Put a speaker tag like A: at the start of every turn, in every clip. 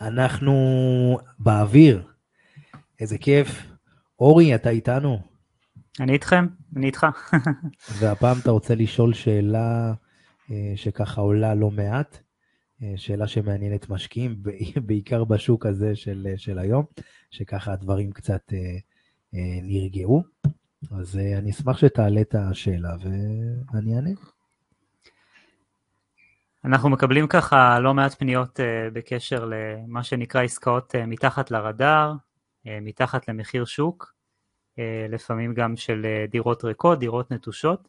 A: אנחנו באוויר. איזה כיף. אורי, אתה איתנו?
B: אני איתכם, אני איתך.
A: והפעם אתה רוצה לשאול שאלה אה, שככה עולה לא מעט, אה, שאלה שמעניינת משקיעים, בעיקר בשוק הזה של, של היום, שככה הדברים קצת אה, נרגעו. אז אני אשמח שתעלה את השאלה ואני אענה.
B: אנחנו מקבלים ככה לא מעט פניות uh, בקשר למה שנקרא עסקאות uh, מתחת לרדאר, uh, מתחת למחיר שוק, uh, לפעמים גם של uh, דירות ריקות, דירות נטושות,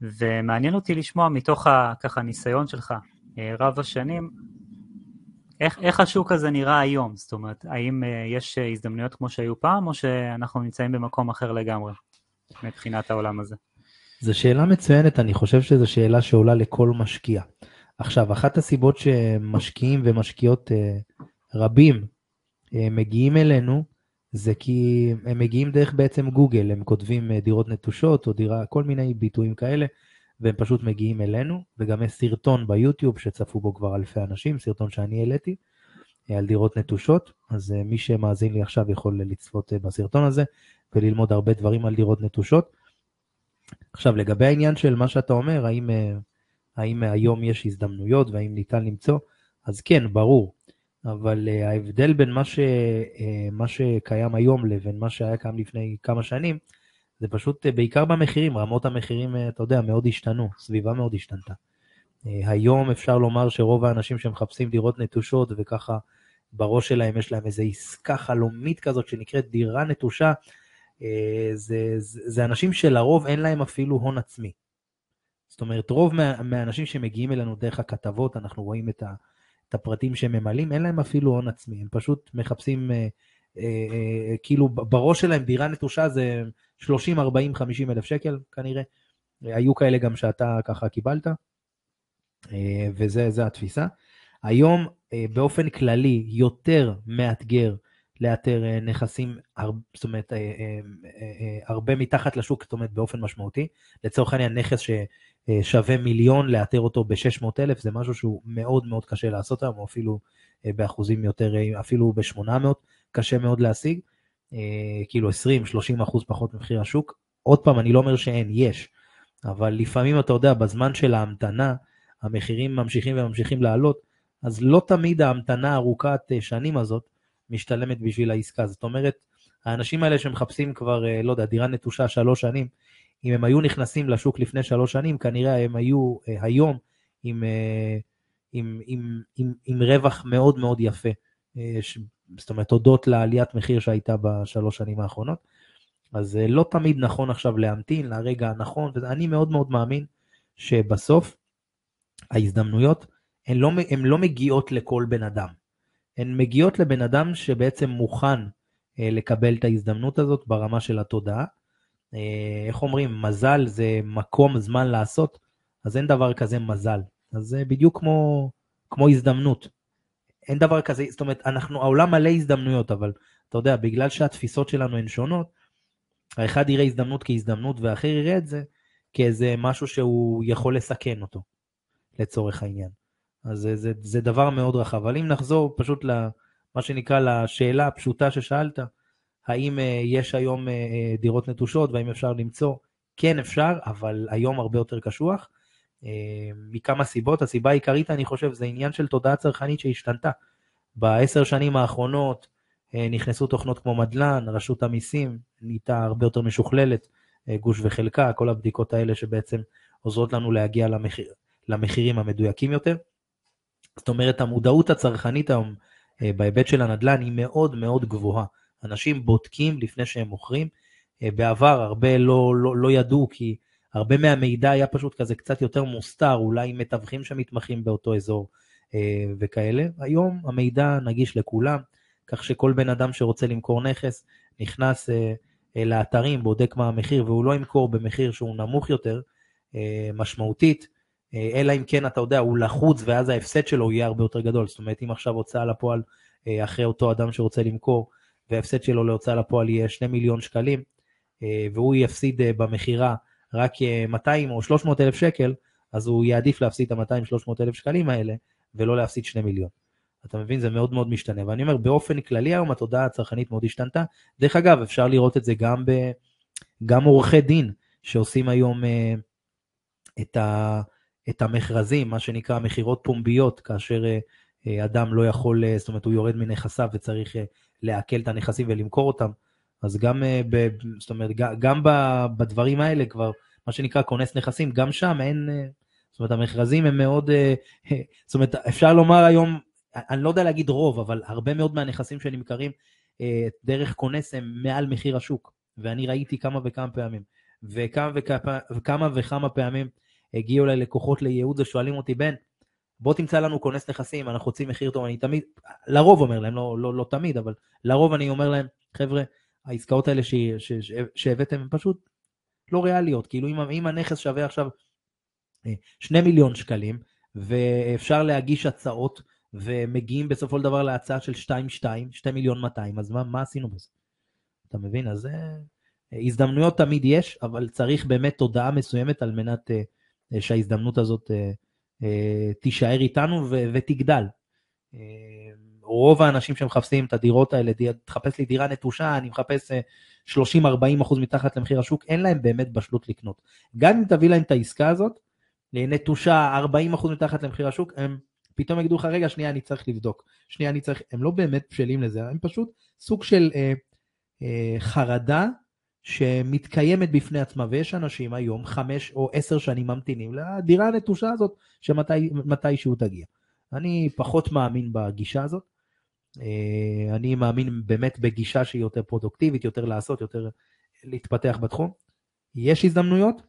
B: ומעניין אותי לשמוע מתוך ה, ככה הניסיון שלך, uh, רב השנים, איך, איך השוק הזה נראה היום? זאת אומרת, האם uh, יש הזדמנויות כמו שהיו פעם, או שאנחנו נמצאים במקום אחר לגמרי מבחינת העולם הזה?
A: זו שאלה מצוינת, אני חושב שזו שאלה שעולה לכל משקיע. עכשיו, אחת הסיבות שמשקיעים ומשקיעות אה, רבים אה, מגיעים אלינו, זה כי הם מגיעים דרך בעצם גוגל, הם כותבים אה, דירות נטושות או דירה, כל מיני ביטויים כאלה, והם פשוט מגיעים אלינו, וגם יש סרטון ביוטיוב שצפו בו כבר אלפי אנשים, סרטון שאני העליתי, על דירות נטושות, אז מי שמאזין לי עכשיו יכול לצפות בסרטון הזה וללמוד הרבה דברים על דירות נטושות. עכשיו, לגבי העניין של מה שאתה אומר, האם, אה, האם היום יש הזדמנויות והאם ניתן למצוא, אז כן, ברור. אבל uh, ההבדל בין מה, ש, uh, מה שקיים היום לבין מה שהיה קיים לפני כמה שנים, זה פשוט בעיקר במחירים, רמות המחירים, אתה יודע, מאוד השתנו, סביבה מאוד השתנתה. היום אפשר לומר שרוב האנשים שמחפשים דירות נטושות וככה בראש שלהם יש להם איזו עסקה חלומית כזאת שנקראת דירה נטושה, אה, זה, זה, זה אנשים שלרוב אין להם אפילו הון עצמי. זאת אומרת, רוב מה, מהאנשים שמגיעים אלינו דרך הכתבות, אנחנו רואים את, ה, את הפרטים שהם ממלאים, אין להם אפילו הון עצמי, הם פשוט מחפשים, אה, אה, אה, כאילו בראש שלהם דירה נטושה זה 30, 40, 50 אלף שקל כנראה. היו כאלה גם שאתה ככה קיבלת, אה, וזה התפיסה. היום אה, באופן כללי יותר מאתגר לאתר אה, נכסים, זאת אומרת, אה, אה, הרבה מתחת לשוק, זאת אומרת, באופן משמעותי. לצורך העניין, נכס ששווה מיליון, לאתר אותו ב-600 אלף, זה משהו שהוא מאוד מאוד קשה לעשות היום, או אפילו באחוזים יותר, אפילו ב-800, קשה מאוד להשיג. כאילו 20-30 אחוז פחות ממחיר השוק. עוד פעם, אני לא אומר שאין, יש. אבל לפעמים, אתה יודע, בזמן של ההמתנה, המחירים ממשיכים וממשיכים לעלות, אז לא תמיד ההמתנה ארוכת שנים הזאת, משתלמת בשביל העסקה. זאת אומרת, האנשים האלה שמחפשים כבר, אה, לא יודע, דירה נטושה שלוש שנים, אם הם היו נכנסים לשוק לפני שלוש שנים, כנראה הם היו אה, היום עם, אה, עם, עם, עם, עם רווח מאוד מאוד יפה. זאת אומרת, הודות לעליית מחיר שהייתה בשלוש שנים האחרונות. אז לא תמיד נכון עכשיו להמתין לרגע הנכון, ואני מאוד מאוד מאמין שבסוף ההזדמנויות הן לא, הן לא מגיעות לכל בן אדם. הן מגיעות לבן אדם שבעצם מוכן אה, לקבל את ההזדמנות הזאת ברמה של התודעה. אה, איך אומרים, מזל זה מקום, זמן לעשות, אז אין דבר כזה מזל. אז זה בדיוק כמו, כמו הזדמנות. אין דבר כזה, זאת אומרת, אנחנו, העולם מלא הזדמנויות, אבל אתה יודע, בגלל שהתפיסות שלנו הן שונות, האחד יראה הזדמנות כהזדמנות והאחר יראה את זה כאיזה משהו שהוא יכול לסכן אותו, לצורך העניין. אז זה, זה, זה דבר מאוד רחב. אבל אם נחזור פשוט למה שנקרא לשאלה הפשוטה ששאלת, האם uh, יש היום uh, דירות נטושות והאם אפשר למצוא? כן אפשר, אבל היום הרבה יותר קשוח. מכמה סיבות. הסיבה העיקרית, אני חושב, זה עניין של תודעה צרכנית שהשתנתה. בעשר שנים האחרונות נכנסו תוכנות כמו מדלן, רשות המיסים נהייתה הרבה יותר משוכללת, גוש וחלקה, כל הבדיקות האלה שבעצם עוזרות לנו להגיע למחיר, למחירים המדויקים יותר. זאת אומרת, המודעות הצרכנית היום אה, בהיבט של הנדל"ן היא מאוד מאוד גבוהה. אנשים בודקים לפני שהם מוכרים. אה, בעבר הרבה לא, לא, לא ידעו, כי הרבה מהמידע היה פשוט כזה קצת יותר מוסתר, אולי מתווכים שמתמחים באותו אזור אה, וכאלה. היום המידע נגיש לכולם, כך שכל בן אדם שרוצה למכור נכס נכנס לאתרים, בודק מה המחיר, והוא לא ימכור במחיר שהוא נמוך יותר, משמעותית, אלא אם כן, אתה יודע, הוא לחוץ ואז ההפסד שלו יהיה הרבה יותר גדול. זאת אומרת, אם עכשיו הוצאה לפועל אה, אחרי אותו אדם שרוצה למכור, וההפסד שלו להוצאה לפועל יהיה 2 מיליון שקלים, אה, והוא יפסיד במכירה רק 200 או 300 אלף שקל, אז הוא יעדיף להפסיד את ה-200-300 אלף שקלים האלה, ולא להפסיד 2 מיליון. אתה מבין? זה מאוד מאוד משתנה. ואני אומר, באופן כללי היום התודעה הצרכנית מאוד השתנתה. דרך אגב, אפשר לראות את זה גם, ב, גם עורכי דין שעושים היום אה, את, ה, את המכרזים, מה שנקרא מכירות פומביות, כאשר אה, אה, אדם לא יכול, אה, זאת אומרת, הוא יורד מנכסיו וצריך לעכל את הנכסים ולמכור אותם. אז גם, ב, זאת אומרת, גם בדברים האלה כבר, מה שנקרא כונס נכסים, גם שם אין, זאת אומרת, המכרזים הם מאוד, זאת אומרת, אפשר לומר היום, אני לא יודע להגיד רוב, אבל הרבה מאוד מהנכסים שנמכרים דרך כונס הם מעל מחיר השוק, ואני ראיתי כמה וכמה פעמים, וכמה, וכמה וכמה פעמים הגיעו אליי לקוחות לייעוד ושואלים אותי, בן, בוא תמצא לנו כונס נכסים, אנחנו רוצים מחיר טוב, אני תמיד, לרוב אומר להם, לא, לא, לא תמיד, אבל לרוב אני אומר להם, חבר'ה, העסקאות האלה שהבאתם הן פשוט לא ריאליות. כאילו אם, אם הנכס שווה עכשיו 2 אה, מיליון שקלים, ואפשר להגיש הצעות, ומגיעים בסופו של דבר להצעה של 2-2, 2 מיליון 200, אז מה, מה עשינו בזה? אתה מבין? אז אה, הזדמנויות תמיד יש, אבל צריך באמת תודעה מסוימת על מנת אה, שההזדמנות הזאת תישאר איתנו ותגדל. רוב האנשים שמחפשים את הדירות האלה, תחפש לי דירה נטושה, אני מחפש 30-40 אחוז מתחת למחיר השוק, אין להם באמת בשלות לקנות. גם אם תביא להם את העסקה הזאת, נטושה 40 אחוז מתחת למחיר השוק, הם פתאום יגידו לך, רגע, שנייה, אני צריך לבדוק. שנייה, אני צריך, הם לא באמת בשלים לזה, הם פשוט סוג של אה, אה, חרדה שמתקיימת בפני עצמה, ויש אנשים היום, חמש או עשר שנים ממתינים לדירה הנטושה הזאת, שמתישהו תגיע. אני פחות מאמין בגישה הזאת. אה, אני מאמין באמת בגישה שהיא יותר פרודוקטיבית, יותר לעשות, יותר להתפתח בתחום. יש הזדמנויות,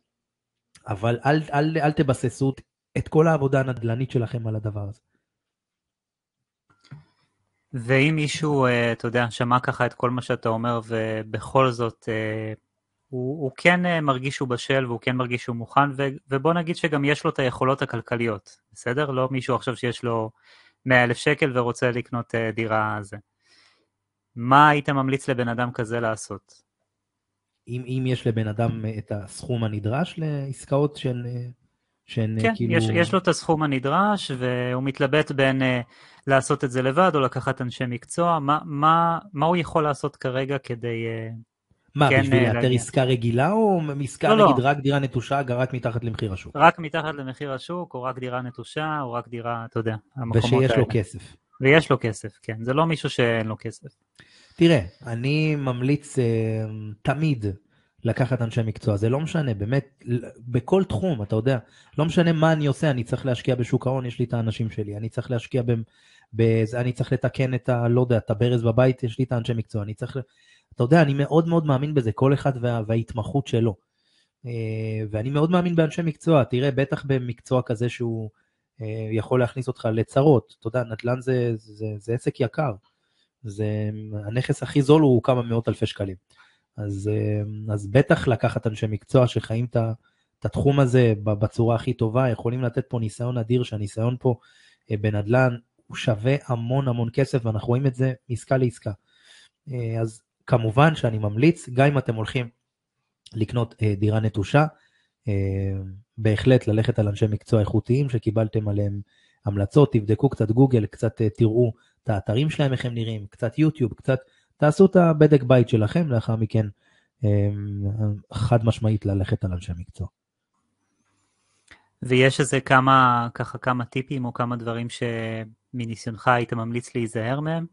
A: אבל אל, אל, אל תבססו את כל העבודה הנדל"נית שלכם על הדבר הזה.
B: ואם מישהו, אה, אתה יודע, שמע ככה את כל מה שאתה אומר, ובכל זאת אה, הוא, הוא כן מרגיש שהוא בשל והוא כן מרגיש שהוא מוכן, ו, ובוא נגיד שגם יש לו את היכולות הכלכליות, בסדר? לא מישהו עכשיו שיש לו 100 אלף שקל ורוצה לקנות דירה זה. מה היית ממליץ לבן אדם כזה לעשות?
A: אם, אם יש לבן אדם אה, את הסכום הנדרש לעסקאות של... אה, שהן
B: כן, כאילו... יש, יש לו את הסכום הנדרש והוא מתלבט בין uh, לעשות את זה לבד או לקחת אנשי מקצוע, מה, מה, מה הוא יכול לעשות כרגע כדי... Uh,
A: מה, כן, בשביל לאתר עסקה רגילה או עסקה, לא, נגיד, לא. רק דירה נטושה, רק מתחת למחיר השוק?
B: רק מתחת למחיר השוק, או רק דירה נטושה, או רק דירה, אתה יודע,
A: המקומות האלה. ושיש לו כסף.
B: ויש לו כסף, כן, זה לא מישהו שאין לו כסף.
A: תראה, אני ממליץ uh, תמיד לקחת אנשי מקצוע, זה לא משנה, באמת, בכל תחום, אתה יודע, לא משנה מה אני עושה, אני צריך להשקיע בשוק ההון, יש לי את האנשים שלי, אני צריך להשקיע ב... ב אני צריך לתקן את ה... לא יודע, את הברז בבית, יש לי את האנשי מקצוע, אני צריך... אתה יודע, אני מאוד מאוד מאמין בזה, כל אחד וה, וההתמחות שלו. אה, ואני מאוד מאמין באנשי מקצוע, תראה, בטח במקצוע כזה שהוא אה, יכול להכניס אותך לצרות. אתה יודע, נדל"ן זה, זה, זה, עסק יקר. זה, הנכס הכי זול הוא כמה מאות אלפי שקלים. אז, אה, אז בטח לקחת אנשי מקצוע שחיים את התחום הזה בצורה הכי טובה, יכולים לתת פה ניסיון אדיר, שהניסיון פה בנדל"ן הוא שווה המון המון כסף, ואנחנו רואים את זה מעסקה לעסקה. אז כמובן שאני ממליץ, גם אם אתם הולכים לקנות אה, דירה נטושה, אה, בהחלט ללכת על אנשי מקצוע איכותיים שקיבלתם עליהם המלצות, תבדקו קצת גוגל, קצת אה, תראו את האתרים שלהם, איך הם נראים, קצת יוטיוב, קצת תעשו את הבדק בית שלכם, לאחר מכן אה, חד משמעית ללכת על אנשי מקצוע.
B: ויש איזה כמה, ככה כמה טיפים או כמה דברים שמניסיונך היית ממליץ להיזהר מהם?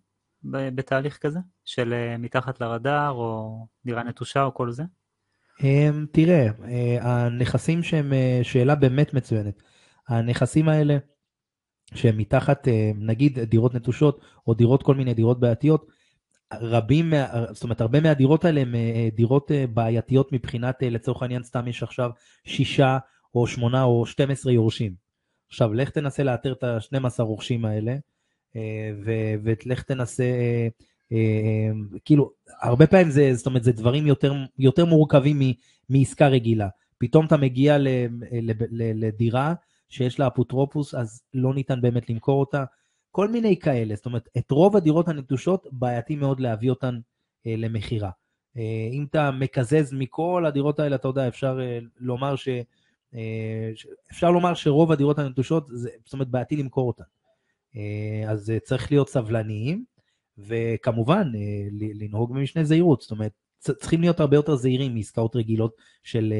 B: בתהליך כזה? של אה, מתחת לרדאר, או דירה נטושה, או כל זה?
A: אמ, תראה, אה, הנכסים שהם, אה, שאלה באמת מצוינת. הנכסים האלה, שהם מתחת, נגיד דירות נטושות, או דירות, כל מיני דירות בעייתיות, רבים, זאת אומרת, הרבה מהדירות האלה הם דירות בעייתיות מבחינת, לצורך העניין, סתם יש עכשיו שישה או שמונה או 12 יורשים. עכשיו, לך תנסה לאתר את ה-12 רוכשים האלה, ולך תנסה, אה, אה, כאילו, הרבה פעמים זה, זאת אומרת, זה דברים יותר, יותר מורכבים מעסקה רגילה. פתאום אתה מגיע לדירה שיש לה אפוטרופוס, אז לא ניתן באמת למכור אותה. כל מיני כאלה, זאת אומרת, את רוב הדירות הנטושות, בעייתי מאוד להביא אותן אה, למכירה. אם אתה מקזז מכל הדירות האלה, אתה יודע, אפשר לומר ש... אפשר לומר שרוב הדירות הנטושות, זאת אומרת, בעייתי למכור אותן. אה, אז צריך להיות סבלניים, וכמובן, לנהוג במשנה זהירות. זאת אומרת, צריכים להיות הרבה יותר זהירים מעסקאות רגילות של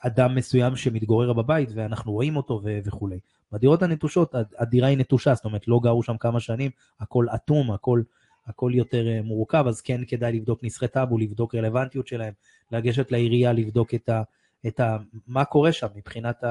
A: אדם מסוים שמתגורר בבית ואנחנו רואים אותו ו- וכולי. בדירות הנטושות, הדירה היא נטושה, זאת אומרת, לא גרו שם כמה שנים, הכל אטום, הכל, הכל יותר מורכב, אז כן כדאי לבדוק נסחי טאבו, לבדוק רלוונטיות שלהם, לגשת לעירייה, לבדוק את ה... את ה, מה קורה שם מבחינת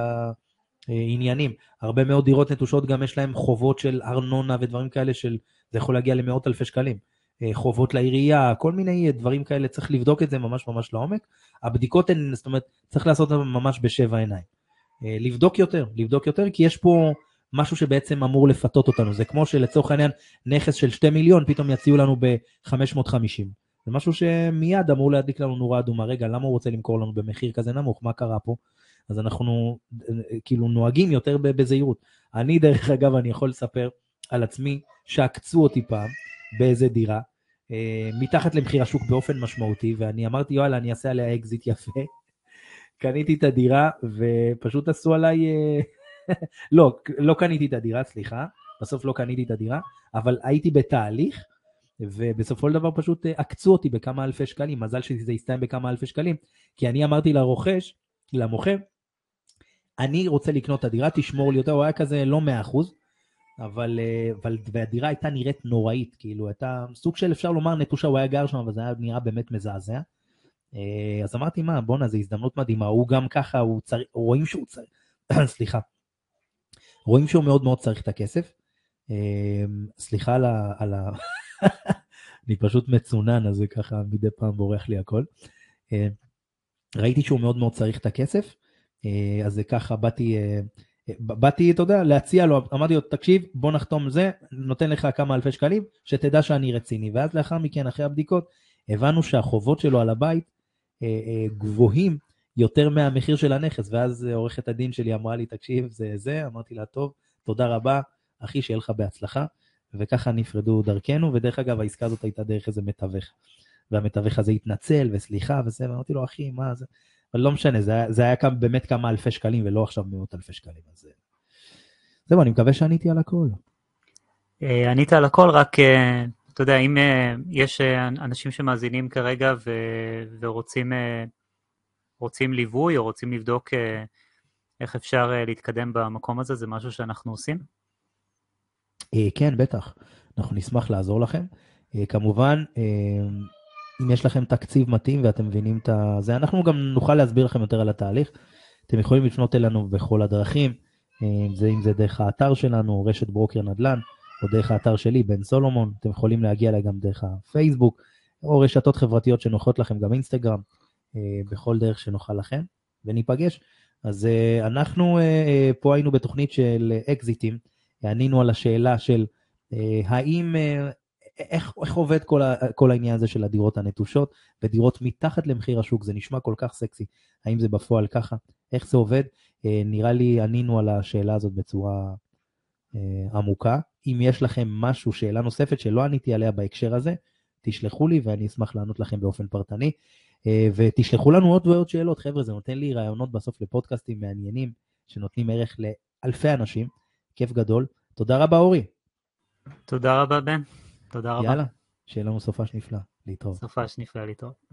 A: העניינים. הרבה מאוד דירות נטושות גם יש להם חובות של ארנונה ודברים כאלה של, זה יכול להגיע למאות אלפי שקלים. אה, חובות לעירייה, כל מיני דברים כאלה, צריך לבדוק את זה ממש ממש לעומק. הבדיקות הן, זאת אומרת, צריך לעשות אותן ממש בשבע עיניים. אה, לבדוק יותר, לבדוק יותר, כי יש פה משהו שבעצם אמור לפתות אותנו. זה כמו שלצורך העניין, נכס של 2 מיליון, פתאום יציעו לנו ב-550. זה משהו שמיד אמור להדליק לנו נורה אדומה. רגע, למה הוא רוצה למכור לנו במחיר כזה נמוך? מה קרה פה? אז אנחנו כאילו נוהגים יותר בזהירות. אני, דרך אגב, אני יכול לספר על עצמי שעקצו אותי פעם באיזה דירה, אה, מתחת למחיר השוק באופן משמעותי, ואני אמרתי, יאללה, אני אעשה עליה אקזיט יפה. קניתי את הדירה, ופשוט עשו עליי... אה, לא, לא קניתי את הדירה, סליחה. בסוף לא קניתי את הדירה, אבל הייתי בתהליך ובסופו של דבר פשוט אה, עקצו אותי בכמה אלפי שקלים, מזל שזה הסתיים בכמה אלפי שקלים, כי אני אמרתי לרוכש, למוכר, אני רוצה לקנות את הדירה, תשמור לי אותה, הוא היה כזה לא מאה אחוז, אבל, אה, אבל והדירה הייתה נראית נוראית, כאילו הייתה סוג של אפשר לומר נטושה, הוא היה גר שם, אבל זה היה נראה באמת מזעזע. אה, אז אמרתי, מה, בואנה, זו הזדמנות מדהימה, הוא גם ככה, הוא צריך, רואים שהוא צריך, סליחה, רואים שהוא מאוד מאוד צריך את הכסף. סליחה על ה... על ה... אני פשוט מצונן, אז זה ככה מדי פעם בורח לי הכל. אה, ראיתי שהוא מאוד מאוד צריך את הכסף, אה, אז זה ככה באתי, אה, באתי, אתה יודע, להציע לו, אמרתי לו, תקשיב, בוא נחתום זה, נותן לך כמה אלפי שקלים, שתדע שאני רציני. ואז לאחר מכן, אחרי הבדיקות, הבנו שהחובות שלו על הבית גבוהים יותר מהמחיר של הנכס, ואז עורכת הדין שלי אמרה לי, תקשיב, זה זה, אמרתי לה, טוב, תודה רבה, אחי, שיהיה לך בהצלחה. וככה נפרדו דרכנו, ודרך אגב, העסקה הזאת הייתה דרך איזה מתווך. והמתווך הזה התנצל, וסליחה וזה, ואמרתי לו, אחי, מה זה? אבל לא משנה, זה, זה היה כמה, באמת כמה אלפי שקלים, ולא עכשיו מאות אלפי שקלים. אז זהו, אני מקווה שעניתי על הכל.
B: אה, ענית על הכל, רק, אה, אתה יודע, אם אה, יש אנשים שמאזינים כרגע ו, ורוצים רוצים ליווי, או רוצים לבדוק איך אפשר להתקדם במקום הזה, זה משהו שאנחנו עושים?
A: אה, כן, בטח. אנחנו נשמח לעזור לכם. אה, כמובן, אה, אם יש לכם תקציב מתאים ואתם מבינים את זה, אנחנו גם נוכל להסביר לכם יותר על התהליך. אתם יכולים לפנות אלינו בכל הדרכים, אם זה, אם זה דרך האתר שלנו, רשת ברוקר נדל"ן, או דרך האתר שלי, בן סולומון. אתם יכולים להגיע אליי גם דרך הפייסבוק, או רשתות חברתיות שנוחות לכם, גם אינסטגרם, בכל דרך שנוכל לכם, וניפגש. אז אנחנו פה היינו בתוכנית של אקזיטים. ענינו על השאלה של אה, האם, אה, איך, איך עובד כל, ה, כל העניין הזה של הדירות הנטושות ודירות מתחת למחיר השוק, זה נשמע כל כך סקסי, האם זה בפועל ככה, איך זה עובד? אה, נראה לי ענינו על השאלה הזאת בצורה עמוקה. אם יש לכם משהו, שאלה נוספת שלא עניתי עליה בהקשר הזה, תשלחו לי ואני אשמח לענות לכם באופן פרטני. ותשלחו לנו עוד ועוד שאלות, חבר'ה, זה נותן לי רעיונות בסוף לפודקאסטים מעניינים שנותנים ערך לאלפי אנשים. כיף גדול. תודה רבה, אורי.
B: תודה רבה, בן. תודה רבה.
A: יאללה, שיהיה לנו סופש נפלא. להתראות.
B: סופש נפלא להתראות.